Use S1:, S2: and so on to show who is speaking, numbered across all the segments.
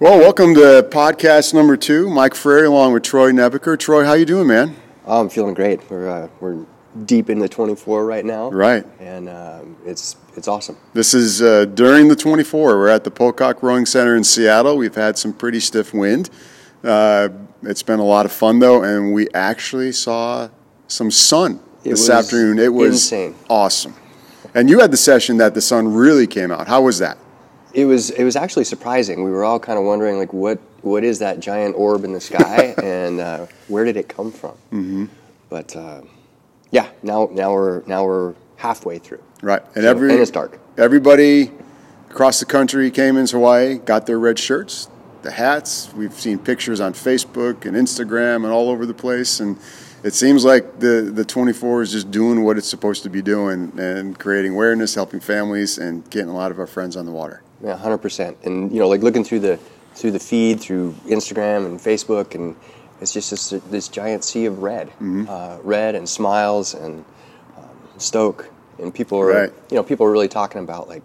S1: Well, welcome to podcast number two. Mike Frary along with Troy Nebeker. Troy, how you doing, man?
S2: Oh, I'm feeling great. We're uh, we're deep in the 24 right now,
S1: Right.
S2: and um, it's it's awesome.
S1: This is uh, during the 24. We're at the Pocock Rowing Center in Seattle. We've had some pretty stiff wind. Uh, it's been a lot of fun though, and we actually saw some sun
S2: It
S1: this afternoon. It was
S2: insane.
S1: awesome. And you had the session that the sun really came out. How was that?
S2: It was it was actually surprising. We were all kind of wondering like what what is that giant orb in the sky, and uh, where did it come from? Mm-hmm. But uh, yeah, now now we're now we're halfway through.
S1: Right. And
S2: So-
S1: every
S2: and it's dark.
S1: Everybody across the country came into Hawaii, got their red shirts, the hats. We've seen pictures on Facebook and Instagram and all over the place. And it seems like the, the 24 is just doing what it's supposed to be doing and creating awareness, helping families, and getting a lot of our friends on the water.
S2: Yeah, hundred percent. And you know, like looking through the through the feed through Instagram and Facebook, and it's just this, this giant sea of red,
S1: Mm-hmm.
S2: uh, red and smiles and um, Stoke, and people are
S1: Right.
S2: you know people are really talking about like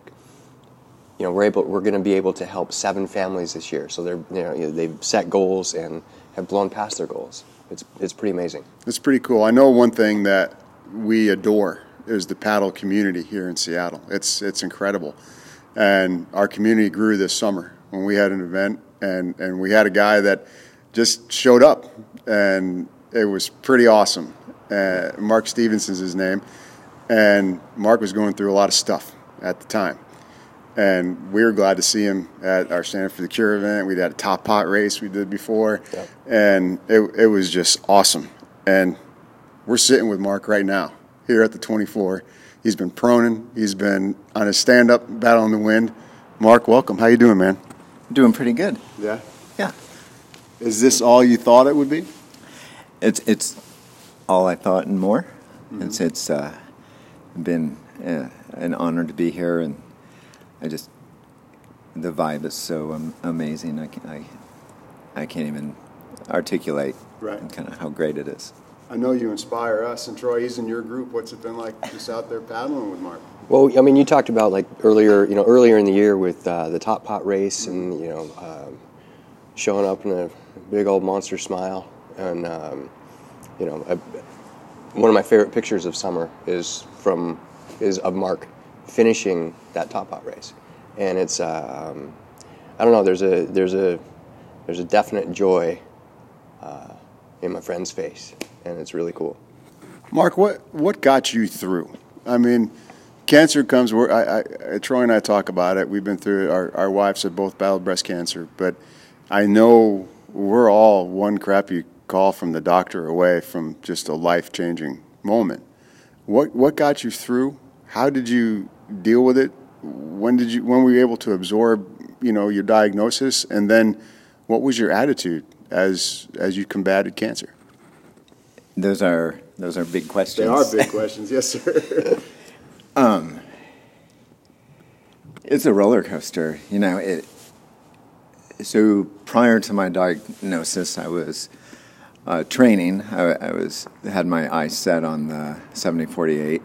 S2: you know we're able we're going to be able to help seven families this year. So they're you know they've set goals and have blown past their goals. It's it's pretty amazing.
S1: It's pretty cool. I know one thing that we adore is the paddle community here in Seattle. It's it's incredible, and our community grew this summer when we had an event, and and we had a guy that just showed up, and it was pretty awesome. Uh, Mark Stevenson's his name, and Mark was going through a lot of stuff at the time. And we were glad to see him at our Stand for the Cure event. We had a top pot race we did before, and it, it was just awesome. And we're sitting with Mark right now here at the 24. He's been proning. He's been on his stand-up, battling the wind. Mark, welcome. How you doing, man?
S3: Doing pretty good.
S1: Yeah.
S3: Yeah.
S1: Is this all you thought it would be?
S3: It's it's all I thought and more. It's it's uh, been uh, an honor to be here, and I just the vibe is so um, amazing. I, can, I I can't even articulate
S1: Right.
S3: kind of how great it is.
S1: I know you inspire us, and Troy, he's in your group. What's it been like just out there paddling with Mark?
S2: Well, I mean, you talked about like earlier, you know, earlier in the year with uh, the top pot race, and you know, um, showing up in a big old monster smile, and um, you know, I, one of my favorite pictures of summer is from is of Mark finishing that top pot race, and it's um, I don't know, there's a there's a there's a definite joy uh, in my friend's face, and it's really cool.
S1: Mark, what what got you through? I mean, cancer comes. We're, I, I, Troy and I talk about it. We've been through. Our our wives have both battled breast cancer, but I know we're all one crappy call from the doctor away from just a life changing moment. What what got you through? How did you deal with it? When did you when were you able to absorb you know your diagnosis, and then what was your attitude as as you combated cancer?
S3: Those are those are big questions.
S1: They are big questions, yes, sir.
S3: It's a roller coaster, you know. It. So prior to my diagnosis, I was uh, training. I, I was had my eyes set on the 7048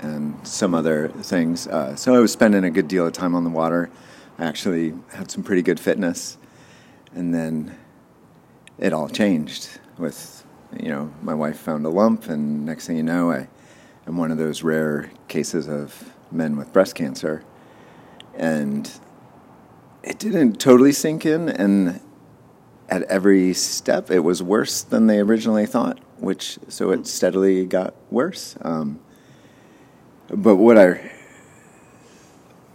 S3: and some other things. Uh, so I was spending a good deal of time on the water. I actually had some pretty good fitness, and then it all changed with you know my wife found a lump, and next thing you know, I am one of those rare cases of men with breast cancer. And it didn't totally sink in and at every step it was worse than they originally thought which so it steadily got worse. Um, but what i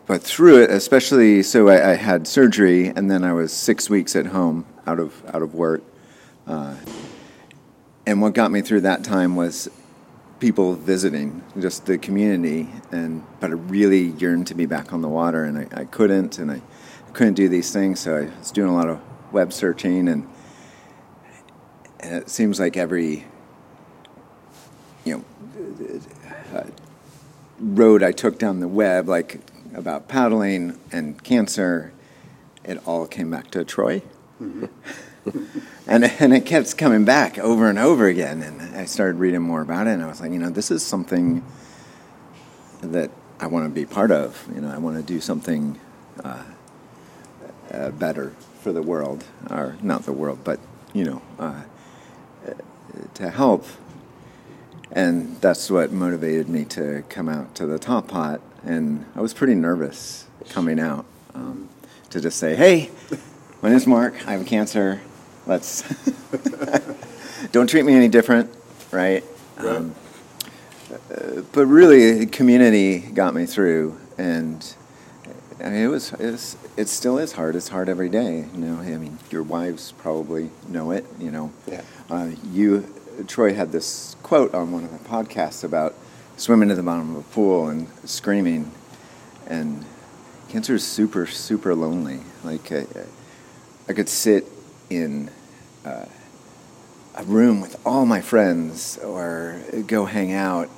S3: but through it especially so I, I had surgery and then i was six weeks at home out of out of work. Uh, and what got me through that time was people visiting, just the community, and but I really yearned to be back on the water, and I, I couldn't, and I couldn't do these things, so I was doing a lot of web searching, and, and it seems like every you know uh, road I took down the web, like about paddling and cancer, it all came back to Troy. and and it kept coming back over and over again. And I started reading more about it, and I was like, you know, this is something that I want to be part of. You know, I want to do something uh, uh, better for the world, or not the world, but you know, uh, to help. And that's what motivated me to come out to the top pot. And I was pretty nervous coming out um, to just say, "Hey, my name's Mark. I have cancer. Let's don't treat me any different, right?"
S1: Right.
S3: Um, uh, but really, community got me through, and I mean, it was, it was it still is hard. It's hard every day. You know, I mean, your wives probably know it. You know,
S2: Yeah.
S3: uh, you Troy had this quote on one of the podcasts about swimming to the bottom of a pool and screaming, and cancer is super super lonely. Like I, I could sit in uh, a room with all my friends or go hang out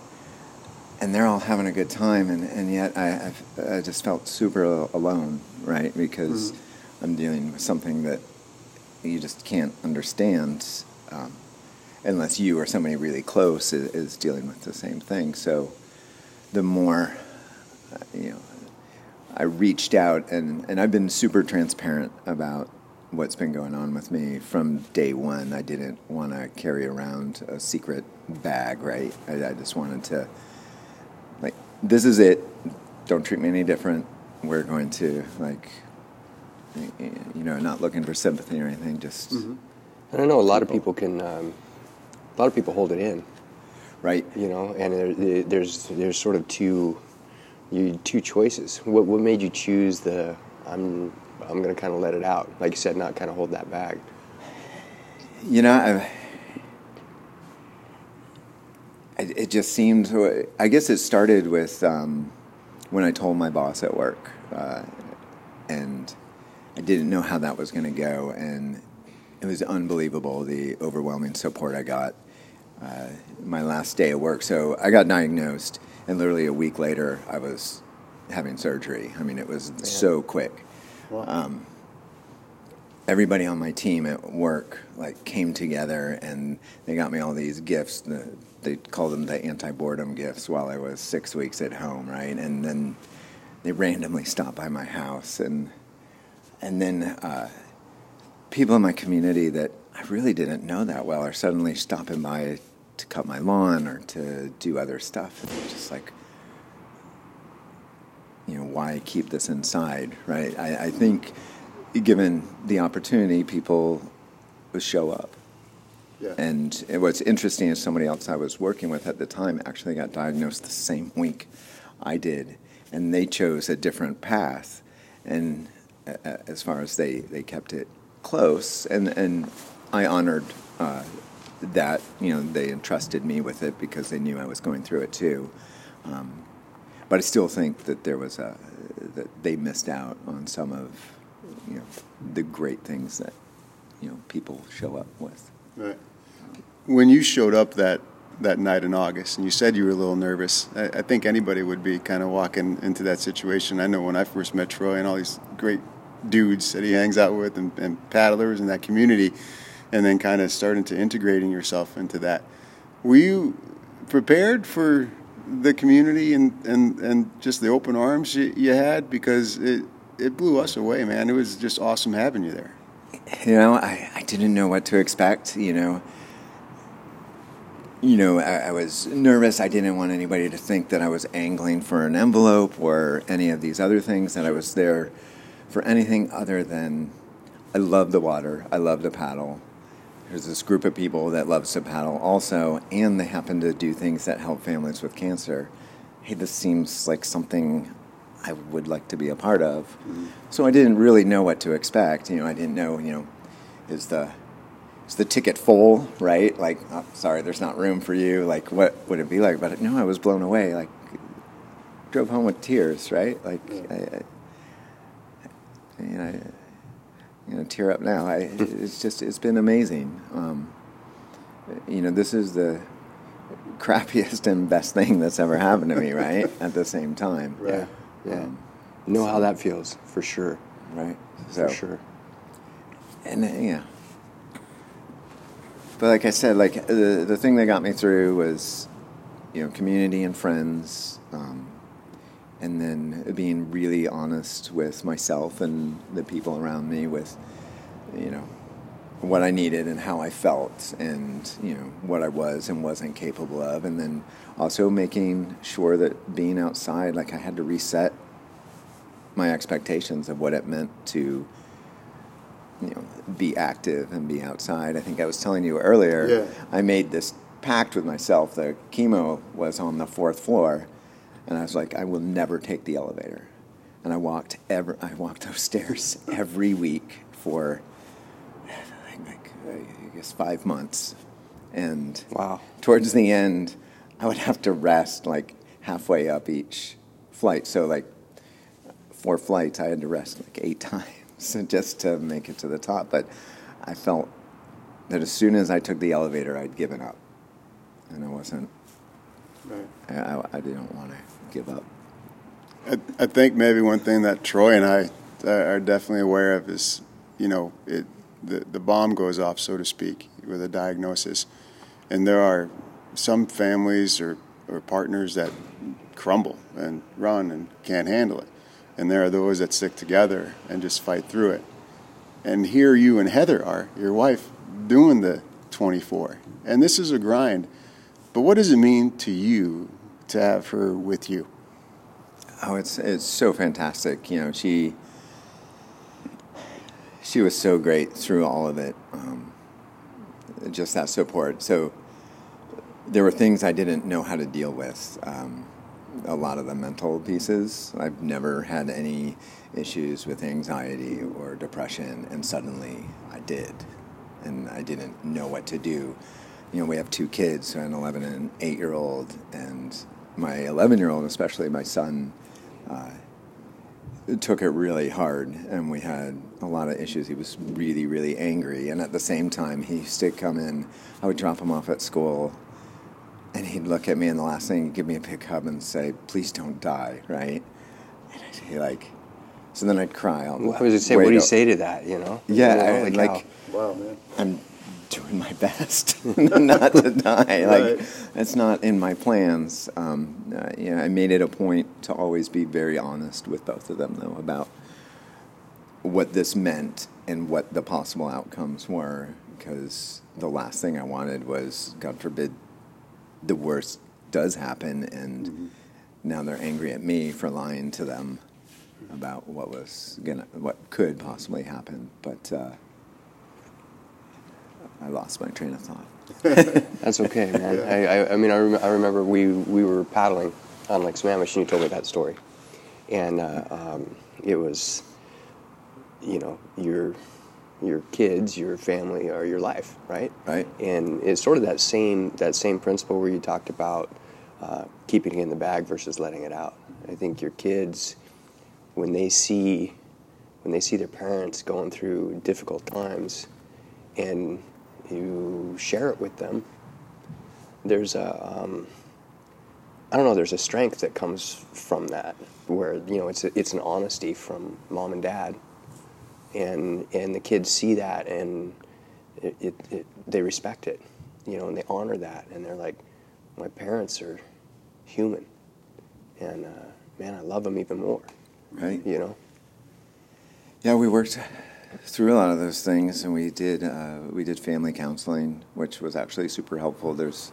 S3: and they're all having a good time and, and yet I, I've, I just felt super alone right? Because i'm dealing with something that you just can't understand um, unless you or somebody really close is, is dealing with the same thing. So the more uh, you know i reached out and, and i've been super transparent about what's been going on with me from day one. I didn't want to carry around a secret bag, right? I, I just wanted to, like, this is it. Don't treat me any different. We're going to, like, you know, not looking for sympathy or anything, just,
S2: And I know a lot of people can, um, a lot of people hold it in,
S3: right?
S2: you know, and there- there's there's sort of two, you two choices. What what made you choose the I'm I'm gonna kind of let it out, like you said, not kind of hold that back.
S3: You know, I, it, it just seemed. I guess it started with um, when I told my boss at work, uh, and I didn't know how that was going to go, and it was unbelievable the overwhelming support I got. Uh, my last day of work, so I got diagnosed, and literally a week later, I was having surgery. I mean, it was so quick Um, everybody on my team at work like came together and they got me all these gifts. The, they called them the anti-boredom gifts while I was six weeks at home, right? And then they randomly stopped by my house, and and then uh, people in my community that I really didn't know that well are suddenly stopping by to cut my lawn or to do other stuff, and just like you know, why keep this inside, right? I, I think given the opportunity, people show up.
S1: Yeah.
S3: And it- what's interesting is somebody else I was working with at the time actually got diagnosed the same week I did, and they chose a different path. And uh, uh, as far as they, they kept it close, and, and I honored uh, that, you know, they entrusted me with it because they knew I was going through it too. Um, but I still think that there was a that they missed out on some of you know the great things that you know people show up with.
S1: Right. When you showed up that that night in August, and you said you were a little nervous, I, I think anybody would be kind of walking into that situation. I know when I first met Troy and all these great dudes that he hangs out with and, and paddlers in that community, and then kind of starting to integrating yourself into that. Were you prepared for the community and, and, and just the open arms you, you had? Because it, it blew us away, man. It was just awesome having you there.
S3: You know, I, I didn't know what to expect. You know, you know, I, I was nervous. I didn't want anybody to think that I was angling for an envelope or any of these other things. That I was there for anything other than I love the water. I love to paddle. There's this group of people that loves to paddle also, and they happen to do things that help families with cancer. Hey, this seems like something I would like to be a part of. Mm-hmm. So I didn't really know what to expect. You know, I didn't know. You know, is the is the ticket full? Right? Like, oh, sorry, there's not room for you. Like, what would it be like? But no, I was blown away. Like, drove home with tears. Right? Like, I, I, you know, I, you know, tear up now. I, it's just it's been amazing. Um, you know, this is the crappiest and best thing that's ever happened to me. Right? At the same time.
S2: Yeah, yeah.
S3: Um,
S2: know how that feels for sure,
S3: Right.
S2: for sure.
S3: And uh, yeah. But like I said, like the the thing that got me through was, you know, community and friends. Um, and then being really honest with myself and the people around me with, you know, what I needed and how I felt and, you know, what I was and wasn't capable of. And then also making sure that being outside, like I had to reset my expectations of what it meant to, you know, be active and be outside. I think I was telling you earlier,
S1: Yeah.
S3: I made this pact with myself. The chemo was on the fourth floor, and I was like, I will never take the elevator. And I walked ever, I walked those stairs every week for, I like, I guess five months. And
S2: Wow.
S3: towards the end, I would have to rest like halfway up each flight. So like four flights, I had to rest like eight times just to make it to the top. But I felt that as soon as I took the elevator, I'd given up, and I wasn't. I, I, I didn't want to give up.
S1: I, I think maybe one thing that Troy and I uh, are definitely aware of is, you know, it the, the bomb goes off, so to speak, with a diagnosis. And there are some families or, or partners that crumble and run and can't handle it. And there are those that stick together and just fight through it. And here you and Heather are, your wife, doing the 24. And this is a grind. But what does it mean to you to have her with you?
S3: Oh, it's it's so fantastic. You know, she she was so great through all of it. Um, just that support. So there were things I didn't know how to deal with. Um, a lot of the mental pieces. I've never had any issues with anxiety or depression, and suddenly I did, and I didn't know what to do. You know, we have two kids, an 11 and an 8 year old, and my 11 year old, especially my son, uh, took it really hard, and we had a lot of issues. He was really, really angry, and at the same time, he used to come in. I would drop him off at school, and he'd look at me, and the last thing he'd give me a big hug and say, "Please don't die," right? And I'd say like, so then I'd cry. on the
S2: Well, I was going to say,
S3: way
S2: what do you say to that, you know?
S3: Yeah,
S2: You know,
S3: I-
S2: like,
S3: like
S2: how-
S1: Wow, man.
S3: I'm doing my best not to die. Like
S1: Right.
S3: it's not in my plans. Um, uh, you know, I made it a point to always be very honest with both of them, though, about what this meant and what the possible outcomes were. Because the last thing I wanted was, God forbid, the worst does happen, and now they're angry at me for lying to them about what was gonna, what could possibly happen. But uh, I lost my train of thought.
S2: That's okay, man. I, I, I mean, I, rem- I remember we, we were paddling on Lake Sammamish, and you told me that story. And uh, um, it was, you know, your, your kids, your family, or your life, right?
S3: Right.
S2: And it's sort of that same, that same principle where you talked about uh, keeping it in the bag versus letting it out. I think your kids, when they see, when they see their parents going through difficult times, and you share it with them, there's a, um, I don't know, there's a strength that comes from that, where you know it's a, it's an honesty from mom and dad, and and the kids see that and it, it, it they respect it, you know, and they honor that, and they're like, my parents are human, and uh, man, I love them even more,
S3: Right.
S2: you know.
S3: Yeah, we worked through a lot of those things, and we did uh, we did family counseling, which was actually super helpful. There's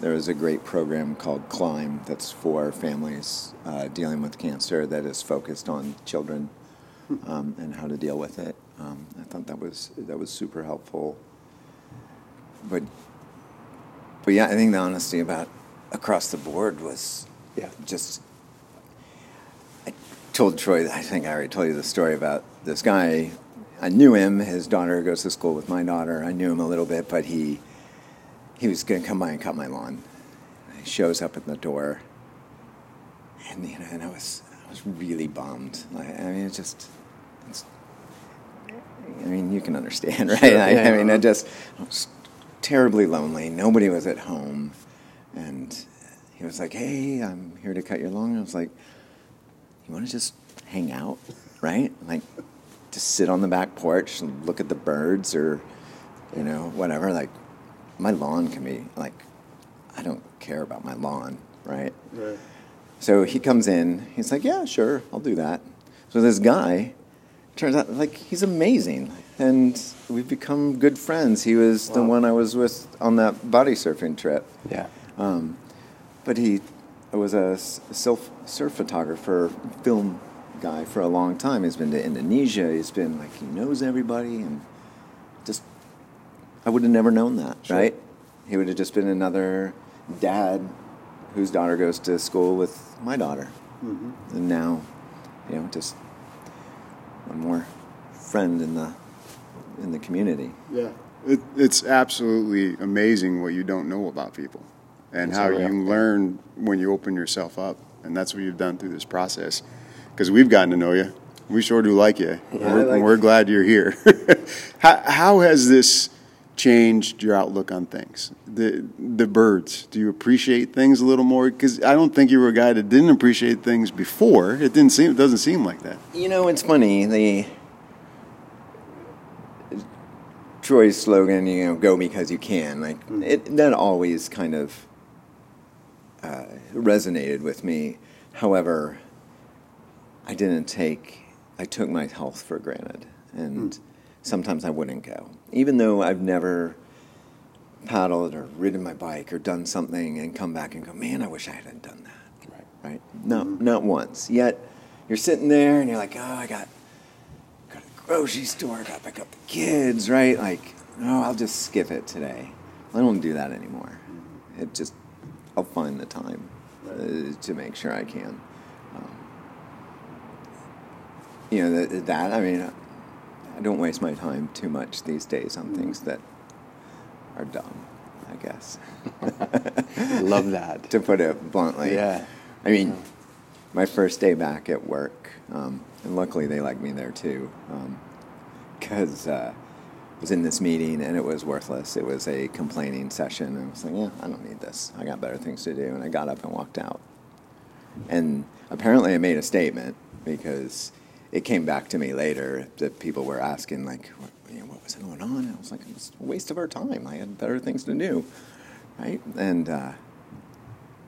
S3: there is a great program called Climb that's for families uh, dealing with cancer that is focused on children um, and how to deal with it. Um, I thought that was that was super helpful. But but yeah, I think the honesty about across the board was
S2: Yeah.
S3: just I told Troy, I think I already told you the story about this guy. I knew him. His daughter goes to school with my daughter. I knew him a little bit, but he he was going to come by and cut my lawn. He shows up at the door, and you know, and I was I was really bummed. Like, I mean, it's just. It's, I mean, you can understand, right?
S2: Sure,
S3: I,
S2: yeah.
S3: I mean, I just I was terribly lonely. Nobody was at home, and he was like, "Hey, I'm here to cut your lawn." I was like, "You want to just hang out, right? Like, just sit on the back porch and look at the birds, or you know, whatever. Like, my lawn can be like, I don't care about my lawn, right?"
S1: Right.
S3: So he comes in. He's like, "Yeah, sure, I'll do that." So this guy turns out like he's amazing, and we've become good friends. He was the one I was with on that body surfing trip.
S2: Yeah.
S3: Um, but he was a surf, surf photographer, film guy for a long time. He's been to Indonesia. He's been like he knows everybody, and just I would have never known that,
S1: Sure.
S3: right? He would have just been another dad whose daughter goes to school with my daughter, mm-hmm. and now, you know, just one more friend in the in the community.
S1: Yeah, it, it's absolutely amazing what you don't know about people, and
S2: It's
S1: how you learn when you open yourself up, and that's what you've done through this process. Because we've gotten to know you, we sure do like you.
S3: Yeah,
S1: we're,
S3: like
S1: we're
S3: you.
S1: glad you're here. how, how has this changed your outlook on things? The the birds. Do you appreciate things a little more? Because I don't think you were a guy that didn't appreciate things before. It didn't seem. It doesn't seem like that.
S3: You know, it's funny. The Troy's slogan, you know, "Go because you can." Like it, that always kind of uh, resonated with me. However, I didn't take. I took my health for granted, and sometimes I wouldn't go, even though I've never paddled or ridden my bike or done something and come back and go, man, I wish I hadn't done that.
S2: Right.
S3: Right? No, not once. Yet you're sitting there and you're like, oh, I got go to the grocery store, I got to pick up the kids, right? Like, no, I'll just skip it today. I don't do that anymore. It just, I'll find the time uh, to make sure I can. Um, you know, that, that, I mean, I don't waste my time too much these days on things that are dumb, I guess,
S2: Love that.
S3: to put it bluntly.
S2: Yeah.
S3: I mean, my first day back at work, um, and luckily they like me there too, because uh, I was in this meeting and it was worthless. It was a complaining session, and I was like, yeah, I don't need this. I got better things to do, and I got up and walked out. And apparently, I made a statement because it came back to me later that people were asking, like, what, you know, what was going on? And I was like, it was a waste of our time. I had better things to do, right? And uh,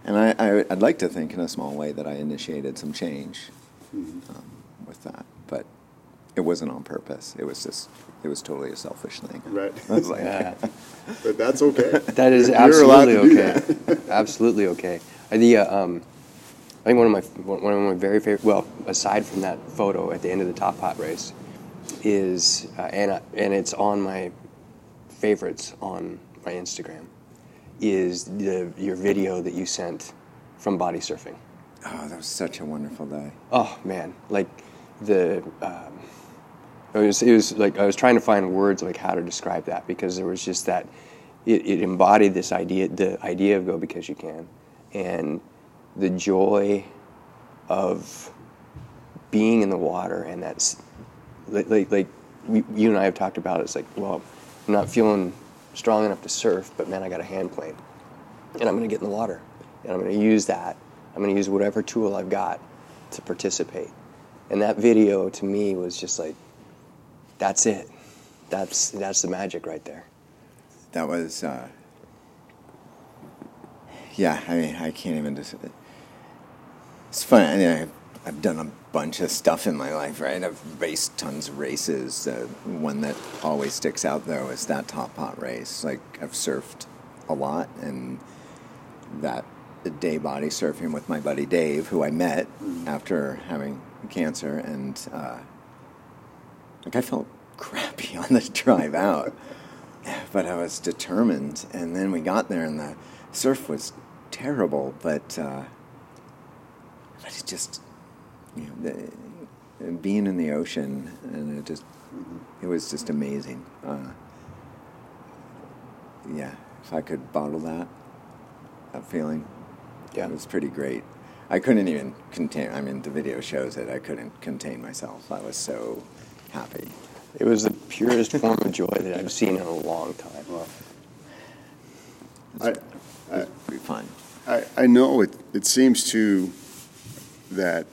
S3: and I, I, I'd like to think in a small way that I initiated some change um, with that, but it wasn't on purpose. It was just, it was totally a selfish thing.
S1: Right.
S3: I was like,
S2: Yeah.
S1: But that's okay.
S2: That is
S1: You're allowed to
S2: absolutely okay.
S1: that.
S2: absolutely okay. The uh, um, I think one of my one of my very favorite. Well, aside from that photo at the end of the top pot race, is uh, and I, and it's on my favorites on my Instagram. Is the your video that you sent from body surfing?
S3: oh, that was such a wonderful day.
S2: Oh man, like the um, it was it was like I was trying to find words like how to describe that because there was just that it, it embodied this idea the idea of go because you can and the joy of being in the water and that's like like, we, you and I have talked about it, it's like well I'm not feeling strong enough to surf but man I got a hand plane and I'm going to get in the water and I'm going to use that. I'm going to use whatever tool I've got to participate. And that video to me was just like, that's it. That's that's the magic right there.
S3: That was, uh, yeah. I mean, I can't even just. It's funny. I mean, I've, I've done a bunch of stuff in my life, right? I've raced tons of races. Uh, one that always sticks out though is that top pot race. Like I've surfed a lot, and that day body surfing with my buddy Dave, who I met after having cancer, and uh, like I felt crappy on the drive out, but I was determined. And then we got there, and the surf was terrible, but uh, but it just you know the, being in the ocean, and it just it was just amazing. Uh, yeah, if I could bottle that that feeling,
S2: Yeah.
S3: it was pretty great. I couldn't even contain. I mean, the video shows it. I couldn't contain myself. I was so happy.
S2: It was the purest form of joy that I've seen in a long time.
S1: I,
S3: Pretty fun.
S1: I, I know it, it seems too that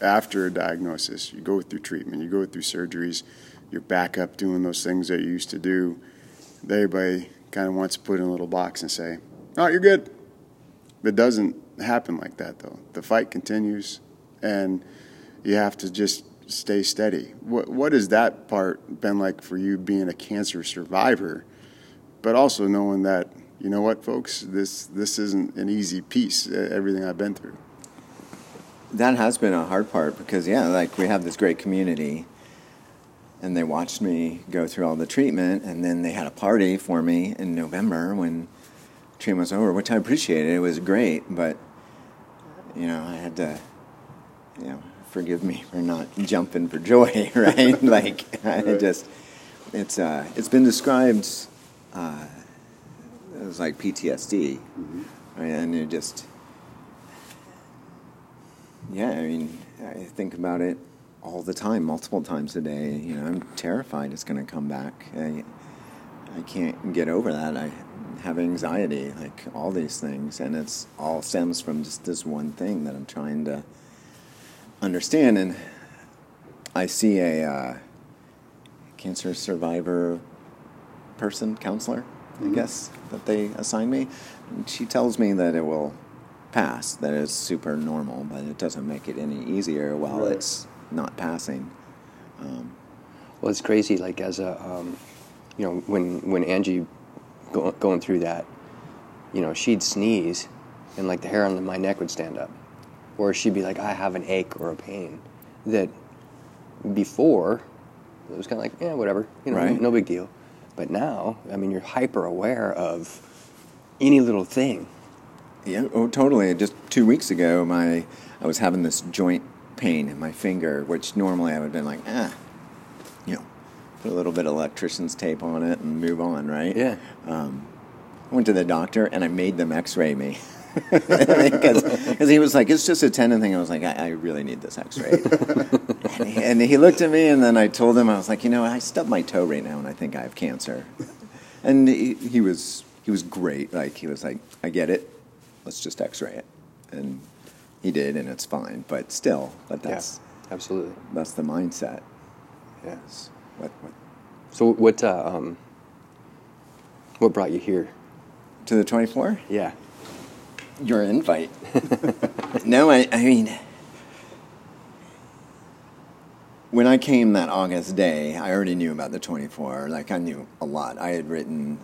S1: after a diagnosis, you go through treatment, you go through surgeries, you're back up doing those things that you used to do. Everybody kind of wants to put in a little box and say, "Oh, you're good." It doesn't happen like that, though. The fight continues, and you have to just stay steady. What what has that part been like for you, being a cancer survivor, but also knowing that you know what, folks, this this isn't an easy piece. Everything I've been through.
S3: That has been a hard part because yeah, like we have this great community and they watched me go through all the treatment and then they had a party for me in November when treatment was over, which I appreciated. It was great, but you know, I had to you know, forgive me for not jumping for joy, right? like I just it's uh it's been described uh, as like PTSD. Mm-hmm. Right? And it just yeah, I mean, I think about it all the time, multiple times a day. You know, I'm terrified it's going to come back. I, I can't get over that. I have anxiety, like all these things, and it's all stems from just this one thing that I'm trying to understand. And I see a uh, cancer survivor person, counselor, mm-hmm. I guess, that they assign me. And she tells me that it will pass, that is super normal, but it doesn't make it any easier while right. it's not passing. Um,
S2: well, it's crazy. Like as a, um, you know, when when Angie go, going through that, you know, she'd sneeze, and like the hair on my neck would stand up, or she'd be like, "I have an ache or a pain," that before it was kind of like, yeah, whatever, you know, right. no big deal. But now, I mean, you're hyper aware of any little thing.
S3: Yeah, oh, totally. Just two weeks ago, my I was having this joint pain in my finger, which normally I would have been like, ah, you know, put a little bit of electrician's tape on it and move on, right?
S2: Yeah.
S3: Um, I went to the doctor and I made them X-ray me. Because he was like, it's just a tendon thing. I was like, I, I really need this X-ray. and, he, and he looked at me, and then I told him, I was like, you know, I stubbed my toe right now, and I think I have cancer. And he, he was he was great. Like he was like, I get it. Let's just X-ray it. And he did, and it's fine. But still, but that's
S2: yeah, absolutely
S3: that's the mindset.
S2: Yes. What? what? So what? Uh, um, what brought you here?
S3: To the twenty four?
S2: Yeah.
S3: Your invite. no, I. I mean. When I came that August day, I already knew about the 24. Like, I knew a lot. I had written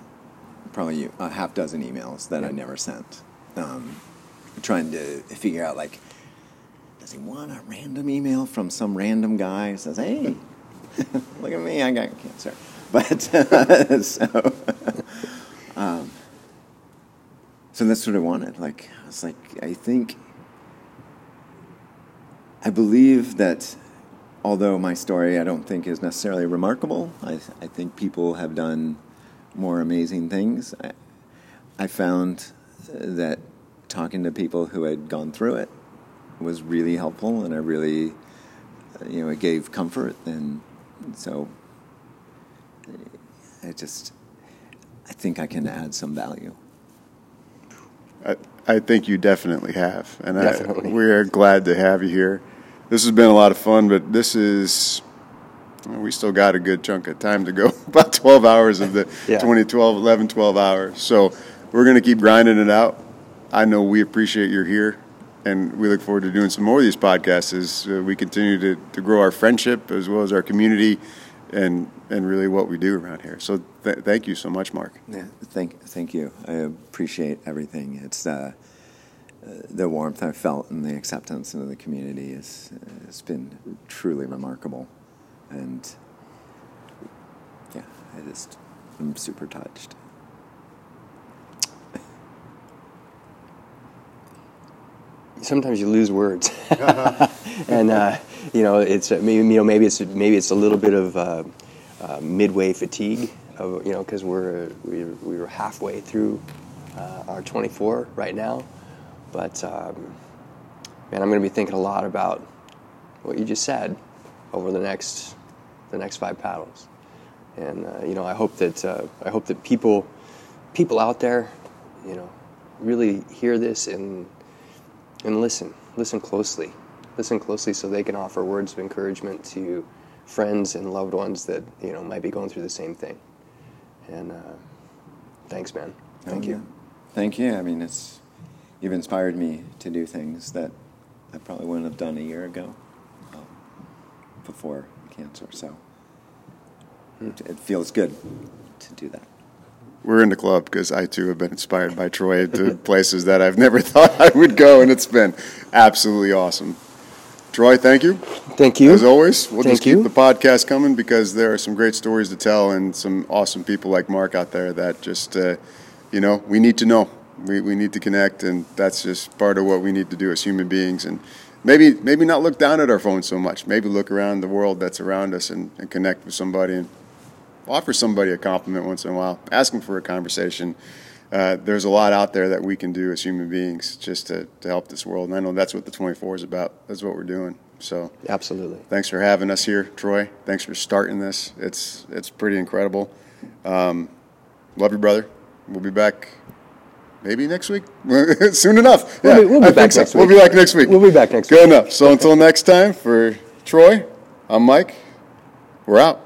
S3: probably a half dozen emails that I never sent. Um, trying to figure out like, does he want a random email from some random guy who says, "Hey, look at me, I got cancer," but uh, so. Um, so that's what I wanted. Like, I was like, I think, I believe that although my story I don't think is necessarily remarkable, I, I think people have done more amazing things. I, I found that talking to people who had gone through it was really helpful, and I really, uh, you know, it gave comfort, and so I just, I think I can add some value.
S1: I, I think you definitely have, and definitely. I, we're glad to have you here. This has been a lot of fun, but this is we still got a good chunk of time to go about 12 hours of the yeah. 2012 11 12 hours so we're going to keep grinding it out I know we appreciate you're here, and we look forward to doing some more of these podcasts as uh, we continue to, to grow our friendship as well as our community and and really what we do around here. So th- thank you so much, Mark.
S3: Yeah, thank thank you. I appreciate everything. It's uh, the warmth I've felt and the acceptance in the community is it's been truly remarkable, and yeah, I just I'm super touched.
S2: Sometimes you lose words, and uh, you know it's uh, maybe you know maybe it's maybe it's a little bit of uh, uh midway fatigue, of, you know, because we're we we are halfway through uh, our 24 right now, but um, man, I'm going to be thinking a lot about what you just said over the next the next five paddles, and uh, you know I hope that I hope that people people out there, you know, really hear this and and listen. Listen closely. Listen closely so they can offer words of encouragement to friends and loved ones that you know might be going through the same thing. And uh, thanks, man. Thank oh, you.
S3: Thank you. I mean, it's you've inspired me to do things that I probably wouldn't have done a year ago um, before cancer. So it, it feels good to do that.
S1: We're in the club because I too have been inspired by Troy to places that I've never thought I would go, and it's been absolutely awesome. Troy, thank you.
S2: Thank you.
S1: As always, we'll
S2: Thank
S1: just keep
S2: you.
S1: the podcast coming because there are some great stories to tell and some awesome people like Mark out there that just, uh, you know, we need to know. We, we need to connect, and that's just part of what we need to do as human beings. And maybe maybe not look down at our phones so much. Maybe look around the world that's around us and, and connect with somebody and offer somebody a compliment once in a while. Ask them for a conversation. Uh, there's a lot out there that we can do as human beings just to, to help this world. And I know that's what the 24 is about. That's what we're doing. So
S2: Absolutely.
S1: thanks for having us here, Troy. Thanks for starting this. It's it's pretty incredible. Um, love you, brother. We'll be back maybe next week. Soon enough.
S2: We'll
S1: Yeah,
S2: be- we'll be back
S1: so.
S2: next week.
S1: We'll be back next week.
S2: We'll be back next
S1: Good
S2: week.
S1: Good enough. So until next time, for Troy, I'm Mike. We're out.